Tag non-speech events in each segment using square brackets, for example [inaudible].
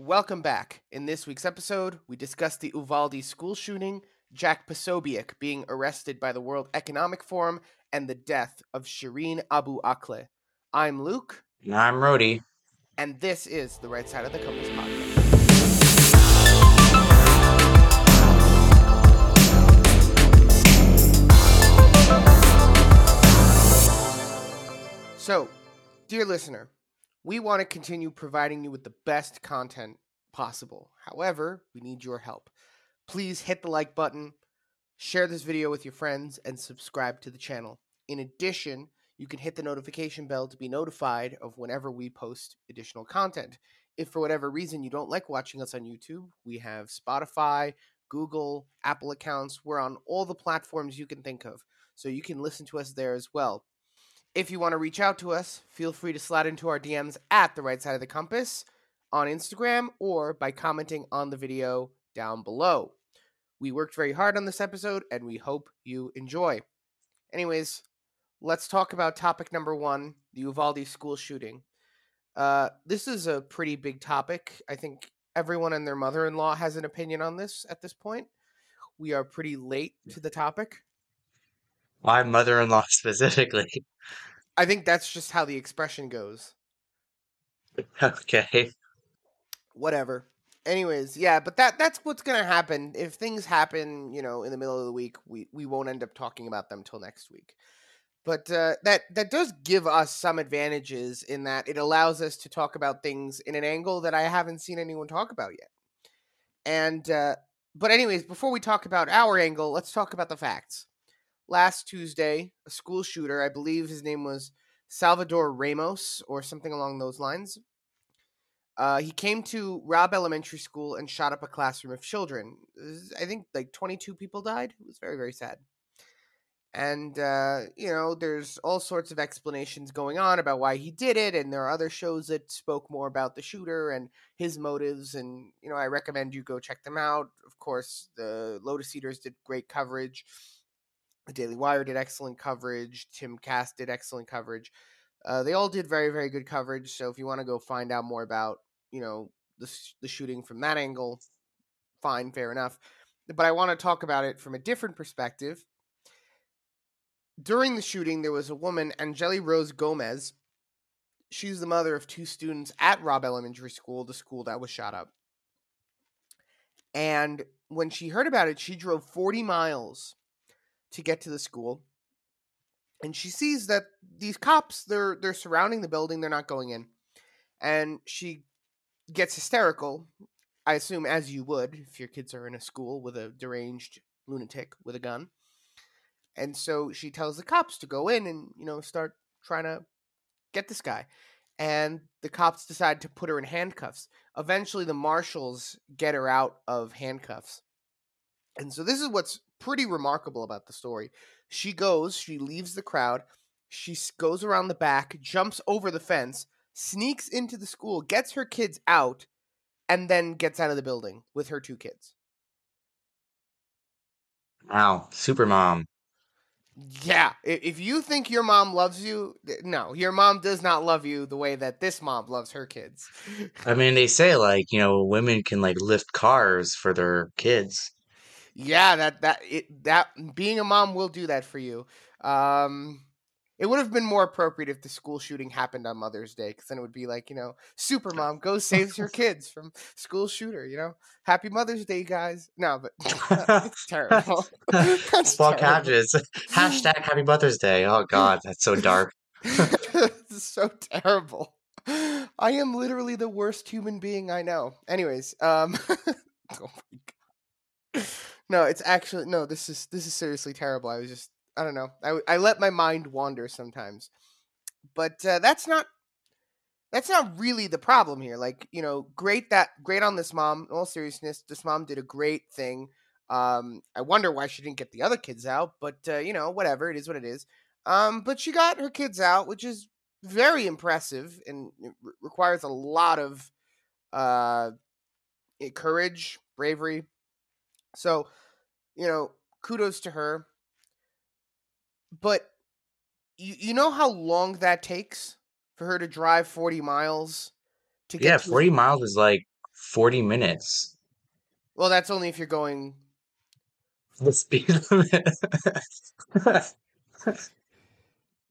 Welcome back. In this week's episode, we discuss the Uvalde school shooting, Jack Posobiec being arrested by the World Economic Forum, and the death of Shireen Abu Akleh. I'm Luke, And I'm Rody. and this is the Right Side of the Compass podcast. So, dear listener, we want to continue providing you with the best content possible. However, we need your help. Please hit the like button, share this video with your friends, and subscribe to the channel. In addition, you can hit the notification bell to be notified of whenever we post additional content. If for whatever reason you don't like watching us on YouTube, we have Spotify, Google, Apple accounts. We're on all the platforms you can think of, so you can listen to us there as well. If you want to reach out to us, feel free to slide into our DMs at the right side of the compass on Instagram or by commenting on the video down below. We worked very hard on this episode and we hope you enjoy. Anyways, let's talk about topic number one the Uvalde school shooting. Uh, this is a pretty big topic. I think everyone and their mother in law has an opinion on this at this point. We are pretty late to the topic. My mother-in-law [laughs] specifically. I think that's just how the expression goes. Okay. whatever. Anyways, yeah, but that that's what's gonna happen. If things happen, you know, in the middle of the week, we we won't end up talking about them till next week. But uh, that that does give us some advantages in that it allows us to talk about things in an angle that I haven't seen anyone talk about yet. And uh, but anyways, before we talk about our angle, let's talk about the facts. Last Tuesday, a school shooter, I believe his name was Salvador Ramos or something along those lines, uh, he came to Robb Elementary School and shot up a classroom of children. I think like 22 people died. It was very, very sad. And, uh, you know, there's all sorts of explanations going on about why he did it. And there are other shows that spoke more about the shooter and his motives. And, you know, I recommend you go check them out. Of course, the Lotus Eaters did great coverage. The Daily Wire did excellent coverage. Tim Cass did excellent coverage. Uh, they all did very, very good coverage. So if you want to go find out more about, you know, the the shooting from that angle, fine, fair enough. But I want to talk about it from a different perspective. During the shooting, there was a woman, Angeli Rose Gomez. She's the mother of two students at Robb Elementary School, the school that was shot up. And when she heard about it, she drove 40 miles to get to the school and she sees that these cops they're they're surrounding the building they're not going in and she gets hysterical i assume as you would if your kids are in a school with a deranged lunatic with a gun and so she tells the cops to go in and you know start trying to get this guy and the cops decide to put her in handcuffs. Eventually the marshals get her out of handcuffs and so this is what's pretty remarkable about the story she goes, she leaves the crowd, she goes around the back, jumps over the fence, sneaks into the school, gets her kids out, and then gets out of the building with her two kids. Wow. Super mom. Yeah, if you think your mom loves you, no, your mom does not love you the way that this mom loves her kids. I mean, they say like, you know, women can like lift cars for their kids. Yeah, that that it that being a mom will do that for you. Um it would have been more appropriate if the school shooting happened on Mother's Day, because then it would be like, you know, super mom goes saves her kids from school shooter. You know, Happy Mother's Day, guys. No, but [laughs] it's terrible. [laughs] [laughs] That's captions. Hashtag Happy Mother's Day. Oh God, that's so dark. It's so terrible. I am literally the worst human being I know. Anyways, um oh my god. No, it's actually no, this is this is seriously terrible. I was just I don't know. I I let my mind wander sometimes. But uh, that's not that's not really the problem here. Like, you know, great that great on this mom. In all seriousness, this mom did a great thing. Um, I wonder why she didn't get the other kids out, but uh, you know, whatever. It is what it is. Um, but she got her kids out, which is very impressive and re- requires a lot of uh, eh, courage, bravery. So, you know, kudos to her. But you you know how long that takes for her to drive 40 miles to get Yeah, to a 40 miles is like 40 minutes. Well, that's only if you're going. The speed limit. [laughs]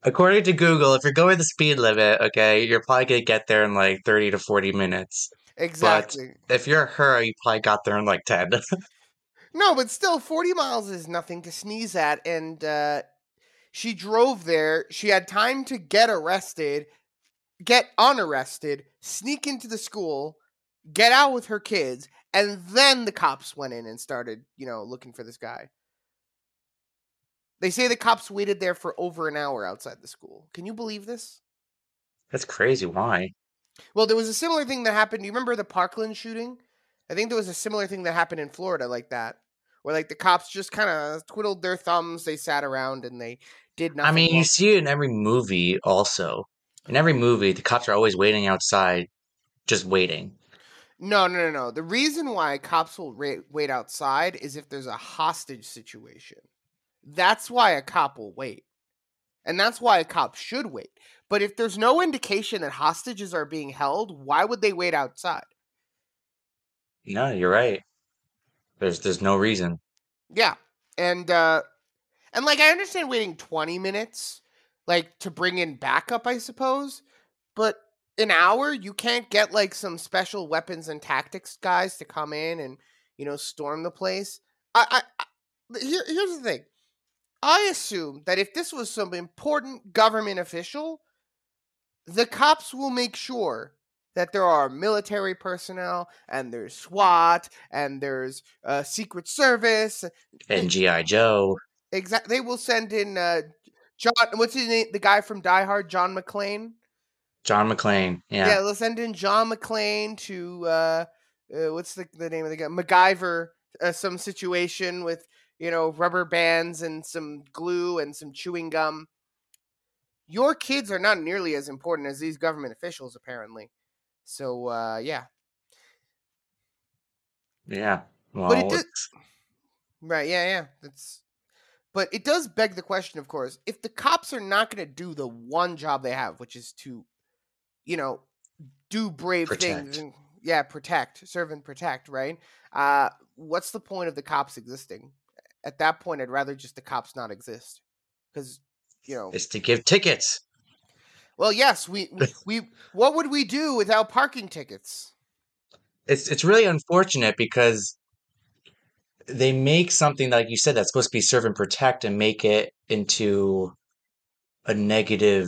According to Google, if you're going the speed limit, okay, you're probably gonna get there in like 30 to 40 minutes. Exactly. But if you're her, you probably got there in like 10. [laughs] no, but still, 40 miles is nothing to sneeze at. And uh, she drove there. She had time to get arrested, get unarrested, sneak into the school, get out with her kids, and then the cops went in and started, you know, looking for this guy. They say the cops waited there for over an hour outside the school. Can you believe this? That's crazy. Why? Well, there was a similar thing that happened. Do you remember the Parkland shooting? I think there was a similar thing that happened in Florida like that, where like the cops just kind of twiddled their thumbs. They sat around and they did nothing. I mean, you see it in every movie. Also, in every movie, the cops are always waiting outside, just waiting. No, no, no, no. The reason why cops will wait outside is if there's a hostage situation. That's why a cop will wait. And that's why a cop should wait. But if there's no indication that hostages are being held, why would they wait outside? No, you're right. There's there's no reason. Yeah. And uh and like I understand waiting 20 minutes like to bring in backup, I suppose, but an hour you can't get like some special weapons and tactics guys to come in and you know storm the place. I I, I here, here's the thing. I assume that if this was some important government official, the cops will make sure that there are military personnel and there's SWAT and there's uh, Secret Service and GI Joe. Exactly, they will send in uh, John. What's his name? The guy from Die Hard, John McClane. John McClane. Yeah, yeah. They'll send in John McClane to uh, uh, what's the the name of the guy? MacGyver. Uh, some situation with you know rubber bands and some glue and some chewing gum your kids are not nearly as important as these government officials apparently so uh yeah yeah well, but it does, right yeah yeah that's but it does beg the question of course if the cops are not going to do the one job they have which is to you know do brave protect. things and yeah protect serve and protect right uh what's the point of the cops existing at that point i'd rather just the cops not exist because you know is to give tickets. Well, yes, [laughs] we we what would we do without parking tickets? It's it's really unfortunate because they make something like you said that's supposed to be serve and protect and make it into a negative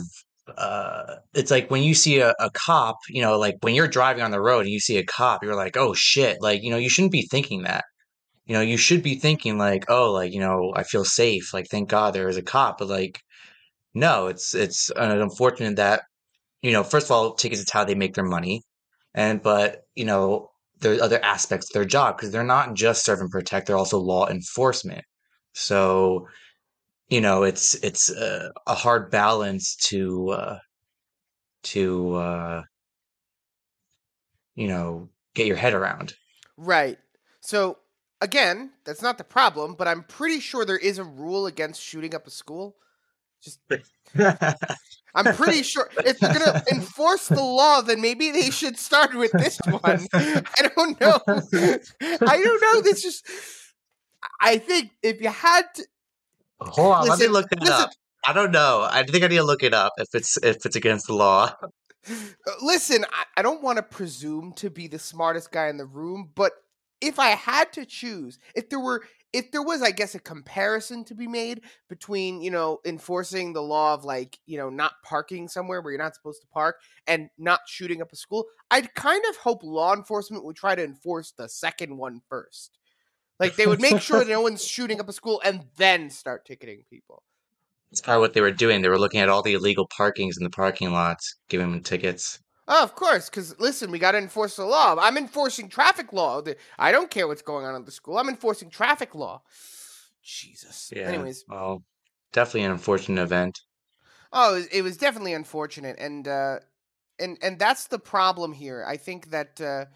uh it's like when you see a, a cop you know like when you're driving on the road and you see a cop you're like oh shit like you know you shouldn't be thinking that you know you should be thinking like oh like you know i feel safe like thank god there is a cop but like no, it's it's uh, unfortunate that you know first of all tickets is how they make their money, and but you know there's other aspects of their job because they're not just serve and protect; they're also law enforcement. So you know it's it's a, a hard balance to uh, to uh, you know get your head around. Right. So again, that's not the problem, but I'm pretty sure there is a rule against shooting up a school. Just [laughs] I'm pretty sure if they're gonna [laughs] enforce the law, then maybe they should start with this one. [laughs] I don't know. I don't know. This is. I think if you had to. Hold on, listen, let me look that listen, up. I don't know. I think I need to look it up if it's if it's against the law. Uh, listen, I, I don't want to presume to be the smartest guy in the room, but if I had to choose, if there were if there was, I guess, a comparison to be made between, you know, enforcing the law of like, you know, not parking somewhere where you're not supposed to park and not shooting up a school, I'd kind of hope law enforcement would try to enforce the second one first. Like they would make sure that no one's [laughs] shooting up a school and then start ticketing people. That's probably what they were doing. They were looking at all the illegal parkings in the parking lots, giving them tickets. Oh, of course, because listen, we got to enforce the law. I'm enforcing traffic law. I don't care what's going on at the school. I'm enforcing traffic law. Jesus. Yeah. Anyways, well, definitely an unfortunate event. Oh, it was definitely unfortunate, and uh, and and that's the problem here. I think that uh,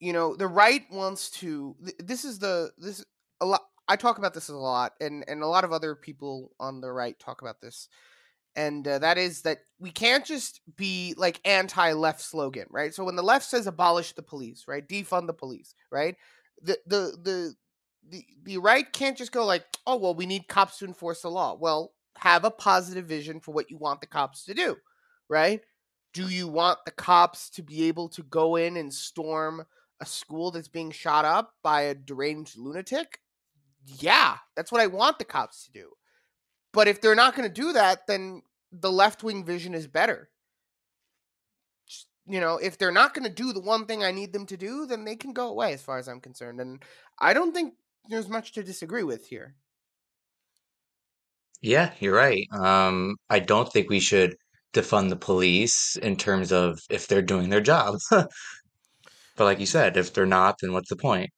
you know the right wants to. This is the this a lot. I talk about this a lot, and and a lot of other people on the right talk about this. And uh, that is that we can't just be like anti-left slogan, right? So when the left says abolish the police, right, defund the police, right, the the the the, the right can't just go like, oh well, we need cops to enforce the law. Well, have a positive vision for what you want the cops to do, right? Do you want the cops to be able to go in and storm a school that's being shot up by a deranged lunatic? Yeah, that's what I want the cops to do. But if they're not going to do that, then the left wing vision is better. You know, if they're not going to do the one thing I need them to do, then they can go away, as far as I'm concerned. And I don't think there's much to disagree with here. Yeah, you're right. Um, I don't think we should defund the police in terms of if they're doing their job. [laughs] but like you said, if they're not, then what's the point?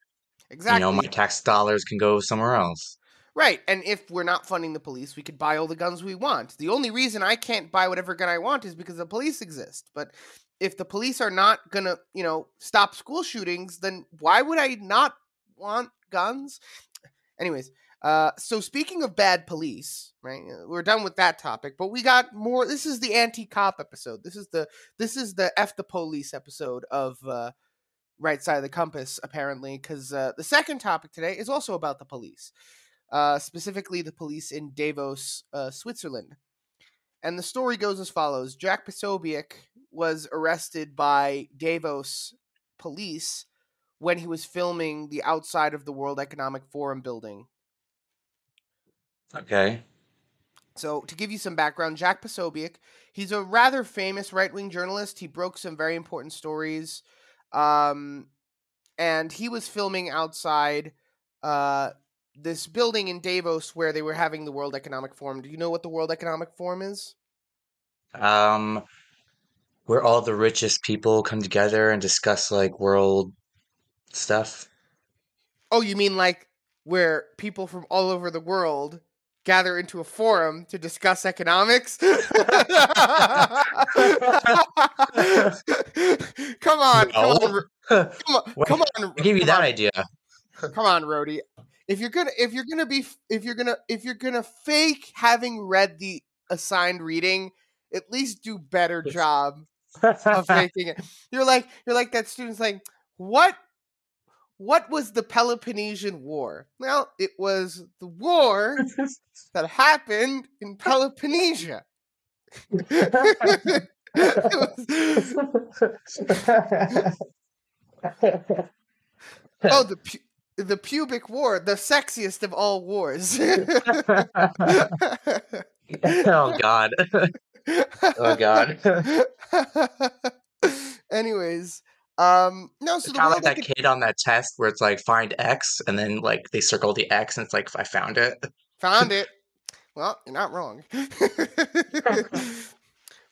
Exactly. You know, my tax dollars can go somewhere else. Right. And if we're not funding the police, we could buy all the guns we want. The only reason I can't buy whatever gun I want is because the police exist. But if the police are not going to, you know, stop school shootings, then why would I not want guns? Anyways, uh, so speaking of bad police, right? uh, We're done with that topic, but we got more. This is the anti-cop episode. This is the this is the f the police episode of uh, Right Side of the Compass, apparently, because uh, the second topic today is also about the police, uh, specifically the police in Davos, uh, Switzerland. And the story goes as follows: Jack Posobiec was arrested by Davos police when he was filming the outside of the World Economic Forum building Okay. So, to give you some background, Jack Posobiec, he's a rather famous right wing journalist. He broke some very important stories. Um, and he was filming outside uh, this building in Davos where they were having the World Economic Forum. Do you know what the World Economic Forum is? Um, where all the richest people come together and discuss like world stuff. Oh, you mean like where people from all over the world gather into a forum to discuss economics? [laughs] come on, come on, come on, [laughs] come on, Who gave you that idea? come on, Rody. If you're gonna, if you're gonna be, if you're gonna, if you're gonna fake having read the assigned reading, at least do better job of [laughs] faking it. You're like, you're like that student's like, what what was the Peloponnesian War? Well, it was the war [laughs] that happened in Peloponnesia. [laughs] Was- oh, the the pubic war, the sexiest of all wars. [laughs] oh God. [laughs] Oh God. Anyways, um, no. So It's the kind of like that kid on that test where it's like find X and then like they circle the X and it's like I found it. Found [laughs] it. Well, you're not wrong.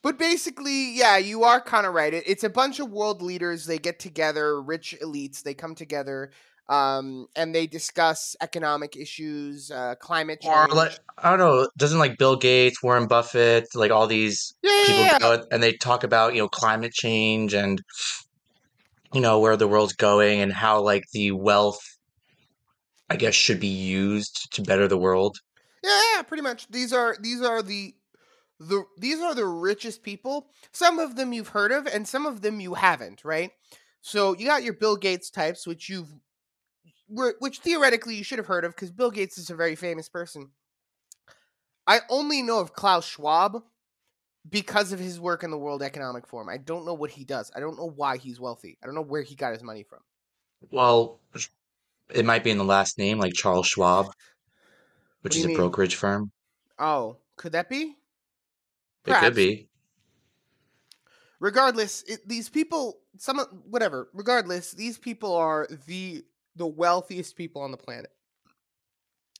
but basically, yeah, you are kind of right. It, it's a bunch of world leaders. They get together, rich elites. They come together, um, and they discuss economic issues, uh, climate change. Or like I don't know, doesn't like Bill Gates, Warren Buffett, like all these yeah, people yeah. go and they talk about, you know, climate change and you know, where the world's going and how like the wealth I guess should be used to better the world. Yeah, yeah, pretty much. These are these are the the these are the richest people. Some of them you've heard of, and some of them you haven't. Right. So you got your Bill Gates types, which you've, which theoretically you should have heard of, because Bill Gates is a very famous person. I only know of Klaus Schwab because of his work in the World Economic Forum. I don't know what he does. I don't know why he's wealthy. I don't know where he got his money from. Well, it might be in the last name, like Charles Schwab, which is a mean? brokerage firm. Oh, could that be? It could be. regardless it, these people some whatever regardless these people are the the wealthiest people on the planet.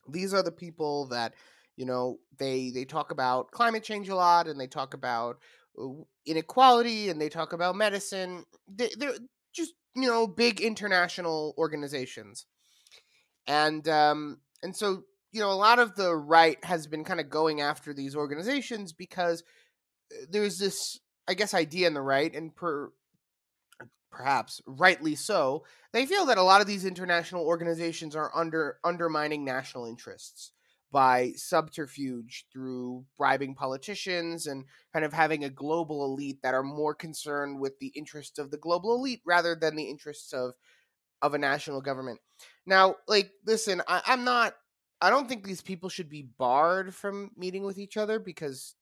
These are the people that you know they they talk about climate change a lot and they talk about uh, inequality and they talk about medicine. They, they're just you know big international organizations. And um and so you know a lot of the right has been kind of going after these organizations because uh, there's this I guess idea in the right, and per perhaps rightly so, they feel that a lot of these international organizations are under undermining national interests by subterfuge through bribing politicians and kind of having a global elite that are more concerned with the interests of the global elite rather than the interests of of a national government. Now, like, listen, I, I'm not. I don't think these people should be barred from meeting with each other because,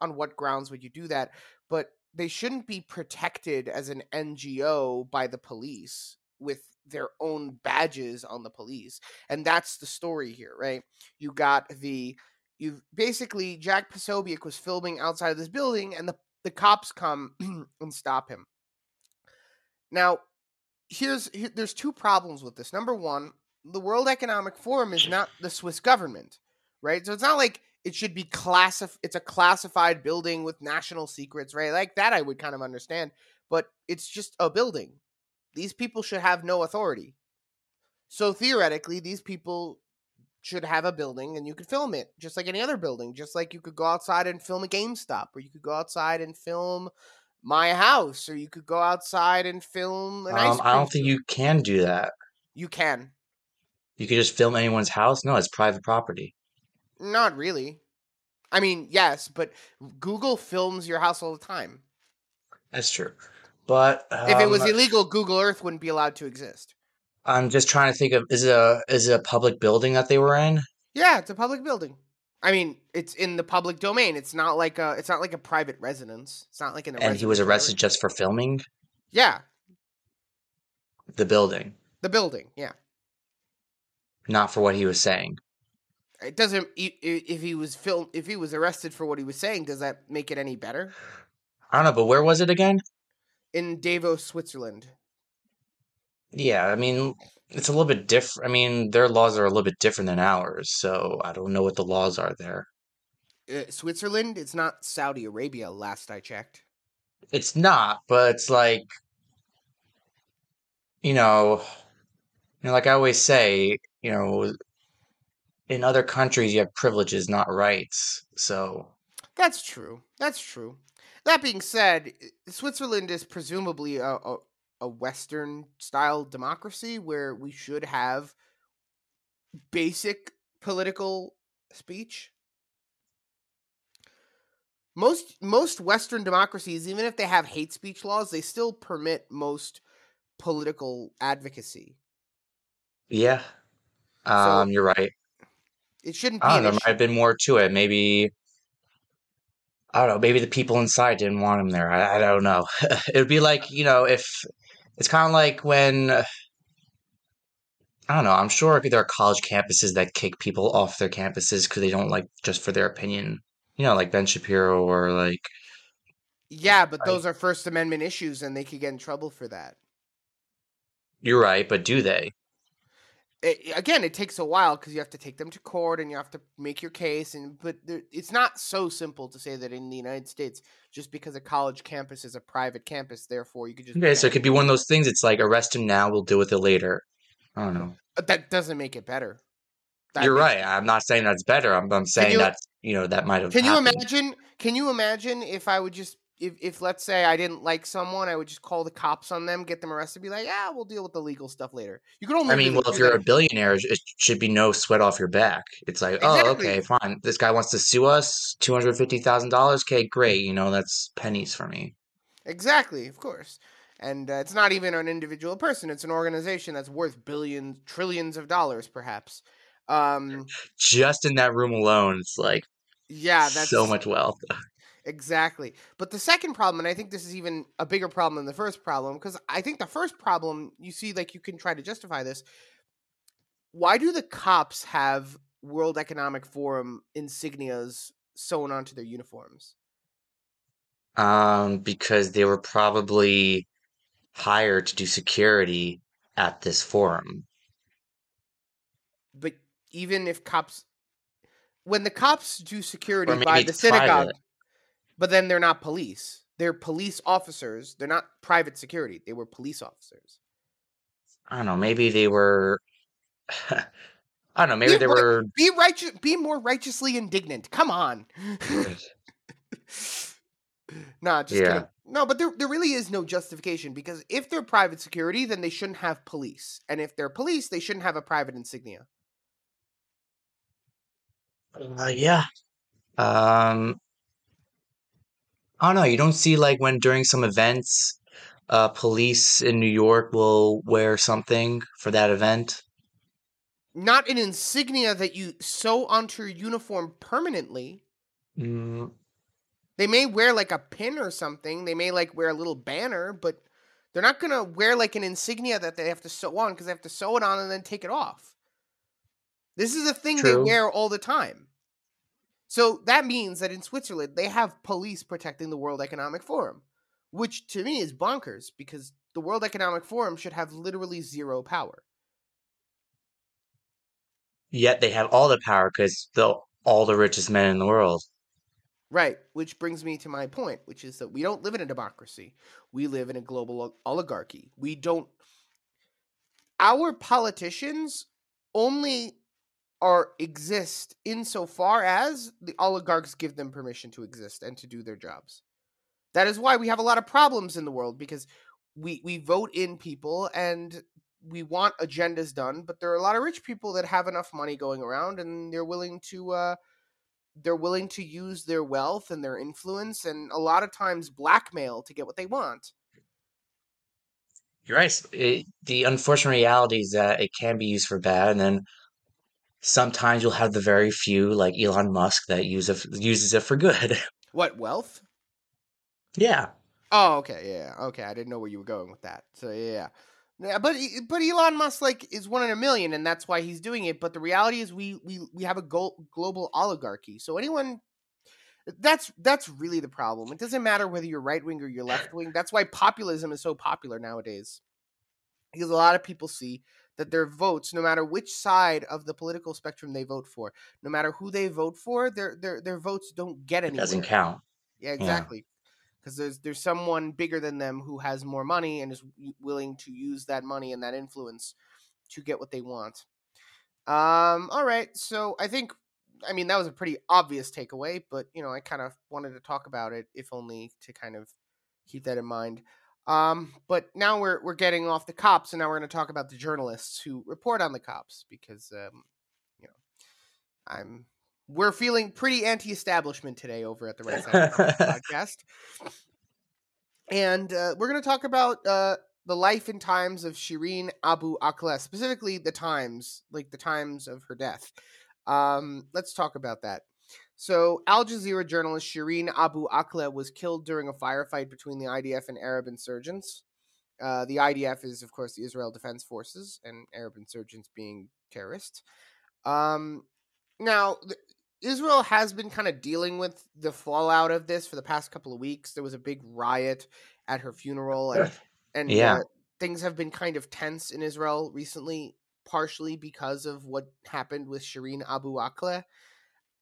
on what grounds would you do that? But they shouldn't be protected as an NGO by the police with their own badges on the police. And that's the story here, right? You got the you basically Jack Posobiec was filming outside of this building and the the cops come [clears throat] and stop him. Now, here's here, there's two problems with this. Number one, the World Economic Forum is not the Swiss government, right? So it's not like it should be classified it's a classified building with national secrets, right? Like that I would kind of understand, but it's just a building. These people should have no authority. So theoretically, these people should have a building and you could film it just like any other building, just like you could go outside and film a GameStop or you could go outside and film my house or you could go outside and film an ice Um, I don't think you can do that. You can. You could just film anyone's house. No, it's private property. Not really. I mean, yes, but Google films your house all the time. That's true. But If it was um, illegal, Google Earth wouldn't be allowed to exist. I'm just trying to think of is it a is it a public building that they were in? Yeah, it's a public building. I mean, it's in the public domain. It's not like a it's not like a private residence. It's not like an. And he was arrested area. just for filming Yeah, the building, the building. Yeah. not for what he was saying. It doesn't if he was film if he was arrested for what he was saying, does that make it any better? I don't know, but where was it again? In Davos, Switzerland. Yeah, I mean, it's a little bit different. I mean, their laws are a little bit different than ours, so I don't know what the laws are there. Uh, Switzerland, it's not Saudi Arabia last I checked. It's not, but it's like, you know, you know, like I always say, you know, in other countries you have privileges, not rights. So, That's true. That's true. That being said, Switzerland is presumably a, a, a Western style democracy where we should have basic political speech. Most most Western democracies, even if they have hate speech laws, they still permit most political advocacy. yeah, um, you're right. It shouldn't be I don't know, there might have been more to it. Maybe, I don't know, maybe the people inside didn't want him there. I, I don't know. [laughs] It would be like, you know, if it's kind of like when, uh, I don't know, I'm sure there are college campuses that kick people off their campuses because they don't like just for their opinion. You know, like Ben Shapiro or like, Yeah, but like, those are First Amendment issues, and they could get in trouble for that. you're right, but do they? It, again, it takes a while because you have to take them to court and you have to make your case. And but there, it's not so simple to say that in the United States, just because a college campus is a private campus, therefore you could just Okay, so it could be one of those things. It's like arrest him now, we'll deal with it later. I don't know. Uh, That doesn't make it better. That You're right. I'm not saying that's better. I'm, I'm saying you that's, you know, that might have can you imagine? Can you imagine if I would just if if let's say I didn't like someone, I would just call the cops on them, get them arrested, be like, yeah, we'll deal with the legal stuff later. You could only I mean, well, if you're that a billionaire, it should be no sweat off your back. It's like, oh, okay, fine. This guy wants to sue us, two hundred fifty thousand dollars. Okay, great. You know, that's pennies for me. Exactly, of course. And uh, it's not even an individual person, it's an organization that's worth billions, trillions of dollars, perhaps. Um, Just in that room alone, it's like yeah, that's so much wealth. [laughs] exactly. But the second problem, and I think this is even a bigger problem than the first problem, because I think the first problem, you see, like you can try to justify this. Why do the cops have World Economic Forum insignias sewn onto their uniforms? Um, because they were probably hired to do security at this forum. But even if cops, when the cops do security by the synagogue, private. But then they're not police. They're police officers. They're not private security. They were police officers. I don't know. Maybe they were. [sighs] I don't know. Maybe Be, they were. be righteous. Be more righteously indignant. Come on. [laughs] nah, just Yeah. kidding. No, but there there really is no justification because if they're private security, then they shouldn't have police, and if they're police, they shouldn't have a private insignia. Uh, yeah. Um, I don't know. You don't see like when during some events, uh, police in New York will wear something for that event. Not an insignia that you sew onto your uniform permanently. Mm, They may wear like a pin or something. They may like wear a little banner, but they're not gonna wear like an insignia that they have to sew on because they have to sew it on and then take it off. This is a thing they wear all the time. So that means that in Switzerland they have police protecting the World Economic Forum, which to me is bonkers because the World Economic Forum should have literally zero power. Yet they have all the power because the all the richest men in the world. Right, which brings me to my point, which is that we don't live in a democracy. We live in a global oligarchy. We don't our politicians only are exist insofar as the oligarchs give them permission to exist and to do their jobs. That is why we have a lot of problems in the world because we we vote in people and we want agendas done, but there are a lot of rich people that have enough money going around and they're willing to uh they're willing to use their wealth and their influence and a lot of times blackmail to get what they want. You're right. It, the unfortunate reality is that it can be used for bad, and then sometimes you'll have the very few, like Elon Musk, that use it, uses it for good. [laughs] What wealth? yeah. Oh, okay, yeah, okay. I didn't know where you were going with that. So yeah, yeah. But but Elon Musk like is one in a million, and that's why he's doing it. But the reality is, we we we have a global oligarchy. So anyone, that's that's really the problem. It doesn't matter whether you're right wing or you're [sighs] left wing. That's why populism is so popular nowadays, because a lot of people see that their votes, no matter which side of the political spectrum they vote for, no matter who they vote for, their their their votes don't get It doesn't count. Yeah, Yeah. exactly. Because there's there's someone bigger than them who has more money and is willing to use that money and that influence to get what they want. Um, all right, so I think I mean that was a pretty obvious takeaway, but you know I kind of wanted to talk about it, if only to kind of keep that in mind. Um, but now we're we're getting off the cops, and now we're going to talk about the journalists who report on the cops because um, you know I'm we're feeling pretty anti-establishment today over at the Right Side of the podcast, and uh, we're going to talk about uh, the life and times of Shireen Abu Akleh, specifically the times, like the times of her death. Um, let's talk about that. So, Al Jazeera journalist Shireen Abu Akleh was killed during a firefight between the IDF and Arab insurgents. Uh, the IDF is, of course, the Israel Defense Forces, and Arab insurgents being terrorists. Um, now, th- Israel has been kind of dealing with the fallout of this for the past couple of weeks. There was a big riot at her funeral, and [clears throat] and Yeah. uh, things have been kind of tense in Israel recently, partially because of what happened with Shireen Abu Akleh.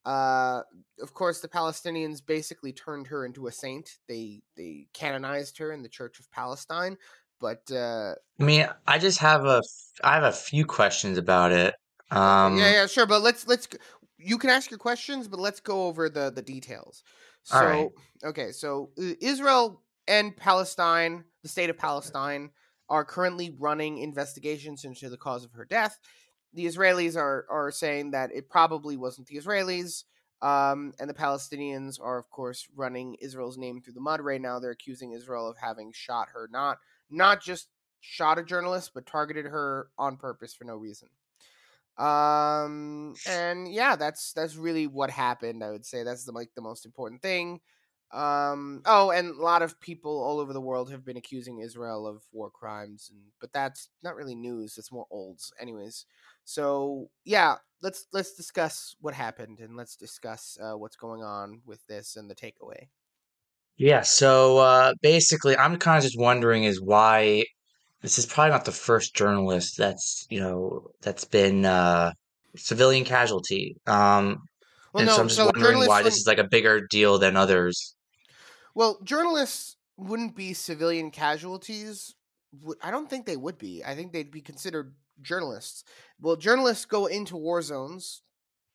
Uh, of course, the Palestinians basically turned her into a saint. They they canonized her in the Church of Palestine, but uh, I mean, I just have a I have a few questions about it. Um, yeah, yeah, sure, but let's let's you can ask your questions, but let's go over the the details. right. So, okay, so uh, Israel and Palestine, the state of Palestine, are currently running investigations into the cause of her death. The Israelis are are saying that it probably wasn't the Israelis. Um, and the Palestinians are, of course, running Israel's name through the mud right now. They're accusing Israel of having shot her, not not just shot a journalist, but targeted her on purpose for no reason. Um, and yeah, that's that's really what happened. I would say that's the like the most important thing. Um, oh, and a lot of people all over the world have been accusing Israel of war crimes, and but that's not really news. It's more olds, anyways. So yeah, let's let's discuss what happened and let's discuss uh, what's going on with this and the takeaway. Yeah. So uh, basically, I'm kind of just wondering is why this is probably not the first journalist that's you know that's been uh, civilian casualty. Um, Well, and so I'm just so wondering why this is like a bigger deal than others. Well, journalists wouldn't be civilian casualties. I don't think they would be. I think they'd be considered journalists. Well, journalists go into war zones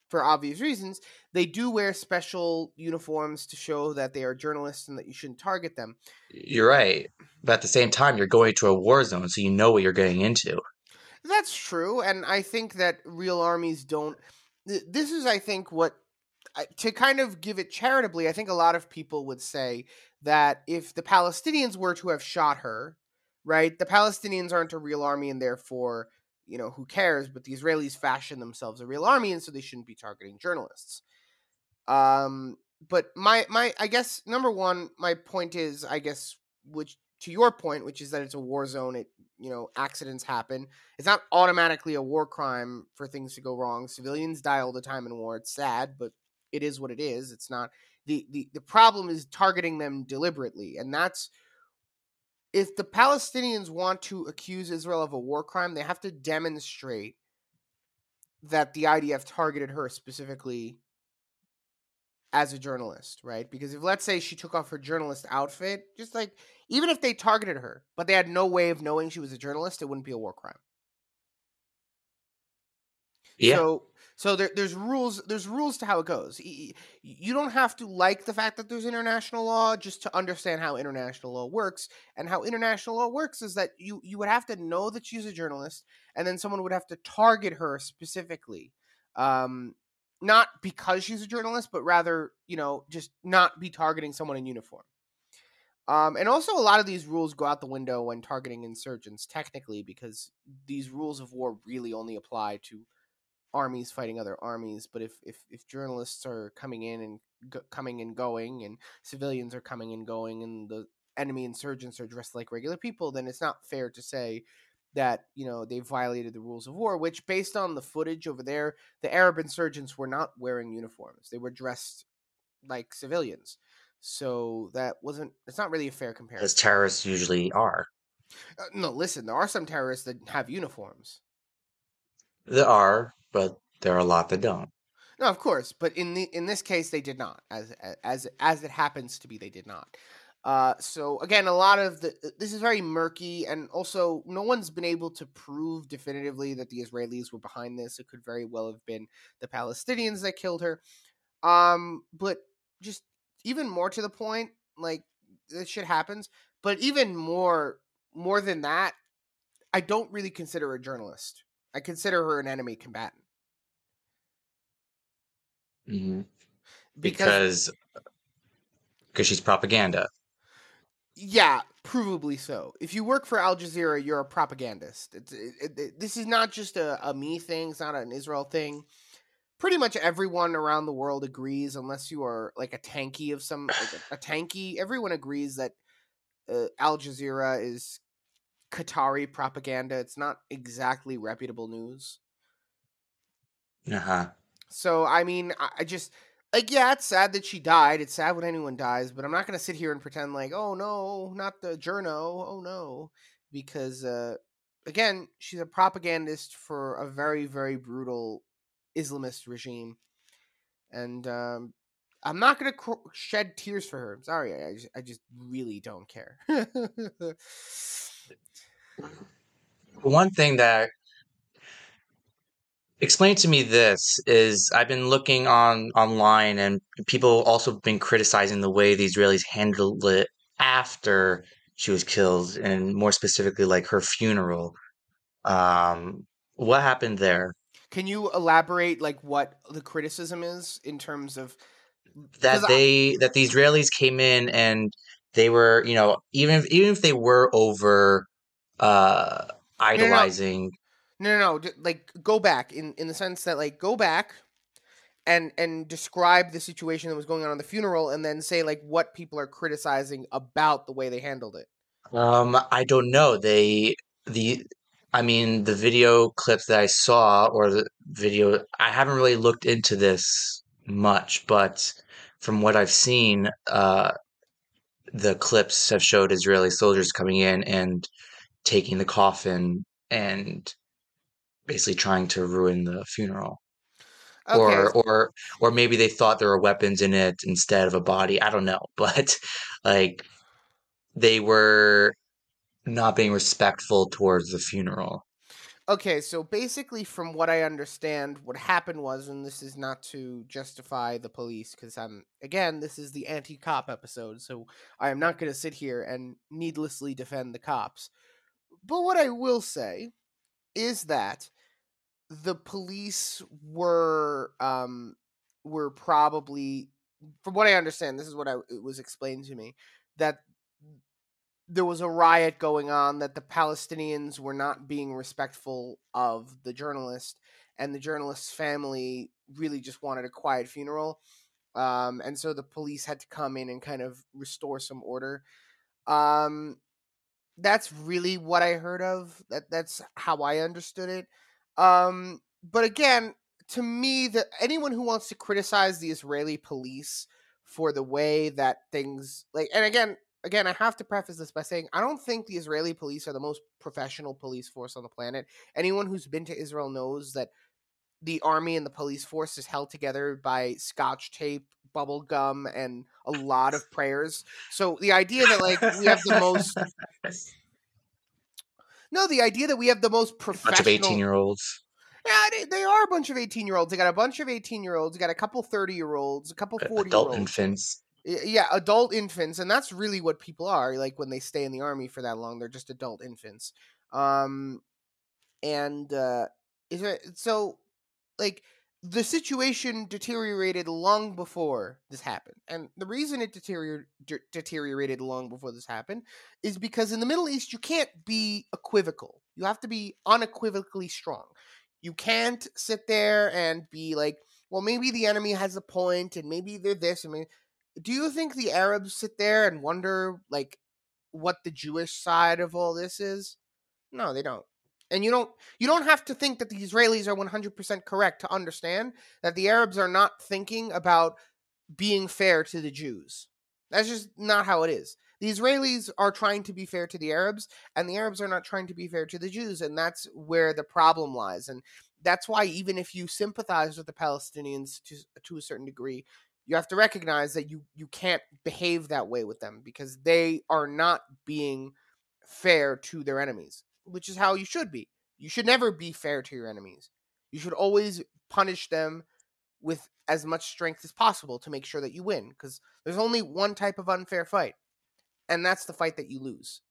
for obvious reasons. They do wear special uniforms to show that they are journalists and that you shouldn't target them. You're right, but at the same time, you're going to a war zone, so you know what you're getting into. That's true, and I think that real armies don't this is, I think, what to kind of give it charitably. I think a lot of people would say that if the Palestinians were to have shot her, right, the Palestinians aren't a real army, and therefore, you know, who cares? But the Israelis fashion themselves a real army, and so they shouldn't be targeting journalists. Um, but my my I guess number one, my point is, I guess, which to your point, which is that it's a war zone. It you know accidents happen. It's not automatically a war crime for things to go wrong. Civilians die all the time in war. It's sad, but it is what it is. It's not the the the problem is targeting them deliberately, and that's if the Palestinians want to accuse Israel of a war crime, they have to demonstrate that the IDF targeted her specifically as a journalist, right? Because if let's say she took off her journalist outfit, just like even if they targeted her, but they had no way of knowing she was a journalist, it wouldn't be a war crime. Yeah. So so there, there's rules there's rules to how it goes. You don't have to like the fact that there's international law just to understand how international law works. And how international law works is that you you would have to know that she's a journalist, and then someone would have to target her specifically. Um, not because she's a journalist, but rather, you know, just not be targeting someone in uniform. Um, and also, a lot of these rules go out the window when targeting insurgents, technically, because these rules of war really only apply to armies fighting other armies. But if if, if journalists are coming in and go, coming and going, and civilians are coming and going, and the enemy insurgents are dressed like regular people, then it's not fair to say that you know they violated the rules of war. Which, based on the footage over there, the Arab insurgents were not wearing uniforms; they were dressed like civilians. So that wasn't. It's not really a fair comparison. as terrorists usually are. Uh, no, listen, there are some terrorists that have uniforms. There are, but there are a lot that don't. No, of course, but in the in this case, they did not. As as as it happens to be, they did not. Uh, so again, a lot of the this is very murky, and also no one's been able to prove definitively that the Israelis were behind this. It could very well have been the Palestinians that killed her. Um, but just even more to the point, like this shit happens. But even more more than that, I don't really consider her a journalist. I consider her an enemy combatant Mhm. because, Because because she's propaganda. yeah, provably so. If you work for Al Jazeera, you're a propagandist. It's, it, it, it- this is not just a, a me thing. It's not an Israel thing. Pretty much everyone around the world agrees, unless you are like a tankie of some like a, a tankie. Everyone agrees that uh, Al Jazeera is Qatari propaganda. It's not exactly reputable news. Uh-huh. So I mean, I, just like yeah, it's sad that she died. It's sad when anyone dies, but I'm not gonna sit here and pretend like, oh no, not the journo, oh no, because uh, again, she's a propagandist for a very very brutal Islamist regime, and um, I'm not gonna cr- shed tears for her. Sorry, I, I just I just really don't care. [laughs] One thing that explain to me this is I've been looking on online and people also been criticizing the way the Israelis handled it after she was killed and more specifically like her funeral. Um what happened there? Can you elaborate like what the criticism is in terms of That 'Cause I- they that the Israelis came in and they were, you know, even if even if they were over uh idolizing No, no, no. D- Like go back in in the sense that like go back and and describe the situation that was going on in the funeral, and then say like what people are criticizing about the way they handled it. Um, I don't know. They the I mean the video clips that I saw or the video I haven't really looked into this much, but from what I've seen, uh the clips have showed Israeli soldiers coming in and taking the coffin and basically trying to ruin the funeral. Okay, Or or or maybe they thought there were weapons in it instead of a body. I don't know. [laughs] But like they were not being respectful towards the funeral. okay. So basically, from what I understand, what happened was, and this is not to justify the police, because I'm again, this is the anti-cop episode, so I am not going to sit here and needlessly defend the cops. But what I will say is that the police were um were probably from what I understand, this is what I it was explained to me that there was a riot going on that the Palestinians were not being respectful of the journalist and the journalist's family really just wanted a quiet funeral um, and so the police had to come in and kind of restore some order. Um, that's really what i heard of that that's how i understood it um, but again to me that anyone who wants to criticize the israeli police for the way that things like and again again, I have to preface this by saying I don't think the Israeli police are the most professional police force on the planet. Anyone who's been to Israel knows that the army and the police force is held together by scotch tape, bubble gum, and a lot of prayers. So the idea that like we have the most [laughs] No, the idea that we have the most professional bunch of 18 year olds. Yeah, they, they are a bunch of 18 year olds. They got a bunch of 18 year olds, They got a couple 30 year olds, a couple 40 adult infants. Yeah, adult infants, and that's really what people are. Like when they stay in the army for that long, they're just adult infants. Um, and uh, is it so? Like the situation deteriorated long before this happened, and the reason it deterior- de- deteriorated long before this happened is because in the Middle East you can't be equivocal. You have to be unequivocally strong. You can't sit there and be like, well, maybe the enemy has a point, and maybe they're this, I mean, do you think the Arabs sit there and wonder like what the Jewish side of all this is? No, they don't. And you don't you don't have to think that the Israelis are 100% correct to understand that the Arabs are not thinking about being fair to the Jews. That's just not how it is. The Israelis are trying to be fair to the Arabs and the Arabs are not trying to be fair to the Jews and that's where the problem lies and that's why even if you sympathize with the Palestinians to to a certain degree, you have to recognize that you you can't behave that way with them because they are not being fair to their enemies which is how you should be. You should never be fair to your enemies. You should always punish them with as much strength as possible to make sure that you win because there's only one type of unfair fight and that's the fight that you lose.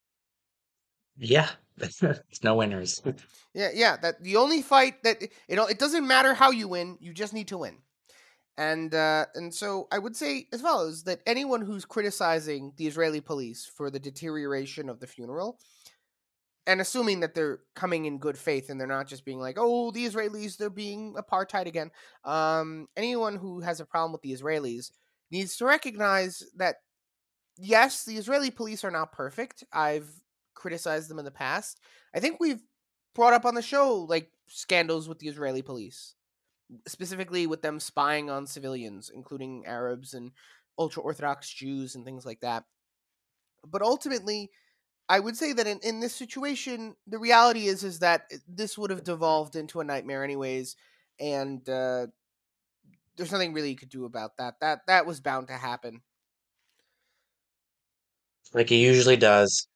Yeah, [laughs] it's no winners. [laughs] yeah yeah that the only fight that it, it doesn't matter how you win you just need to win. And uh, and so I would say as follows that anyone who's criticizing the Israeli police for the deterioration of the funeral, and assuming that they're coming in good faith and they're not just being like, oh, the Israelis they're being apartheid again. Um, anyone who has a problem with the Israelis needs to recognize that yes, the Israeli police are not perfect. I've criticized them in the past. I think we've brought up on the show like scandals with the Israeli police specifically with them spying on civilians, including Arabs and ultra Orthodox Jews and things like that. But ultimately, I would say that in, in this situation, the reality is is that this would have devolved into a nightmare anyways, and uh, there's nothing really you could do about that. That that was bound to happen. Like it usually does.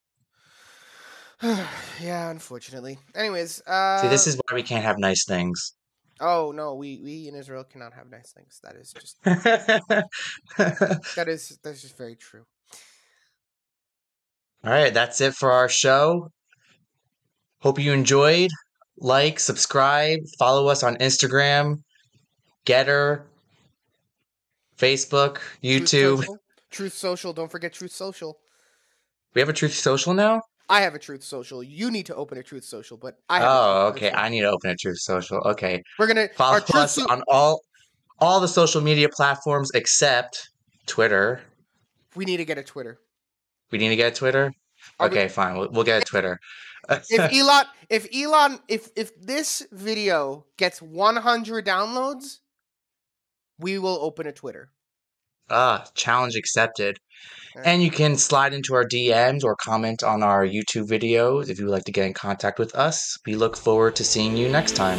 [sighs] yeah, unfortunately. Anyways, uh, See, this is why we can't have nice things. Oh no, we we in Israel cannot have nice things. That is just [laughs] that is that's just very true. All right, that's it for our show. Hope you enjoyed. Like, subscribe, follow us on Instagram, Gettr, Facebook, YouTube. Truth Social. Truth Social. Don't forget Truth Social. We have a Truth Social now? I have a Truth Social. You need to open a Truth Social, but I have Oh, okay. I need to open a Truth Social. Okay. We're gonna Follow our us So- on all all the social media platforms except Twitter. we need to get a Twitter. We need to get Twitter. Are we- Okay, fine. We'll, we'll get a Twitter. If [laughs] Elon, if Elon, if if this video gets 100 downloads, we will open a Twitter. ah, challenge accepted. And you can slide into our DMs or comment on our YouTube videos if you would like to get in contact with us. We look forward to seeing you next time.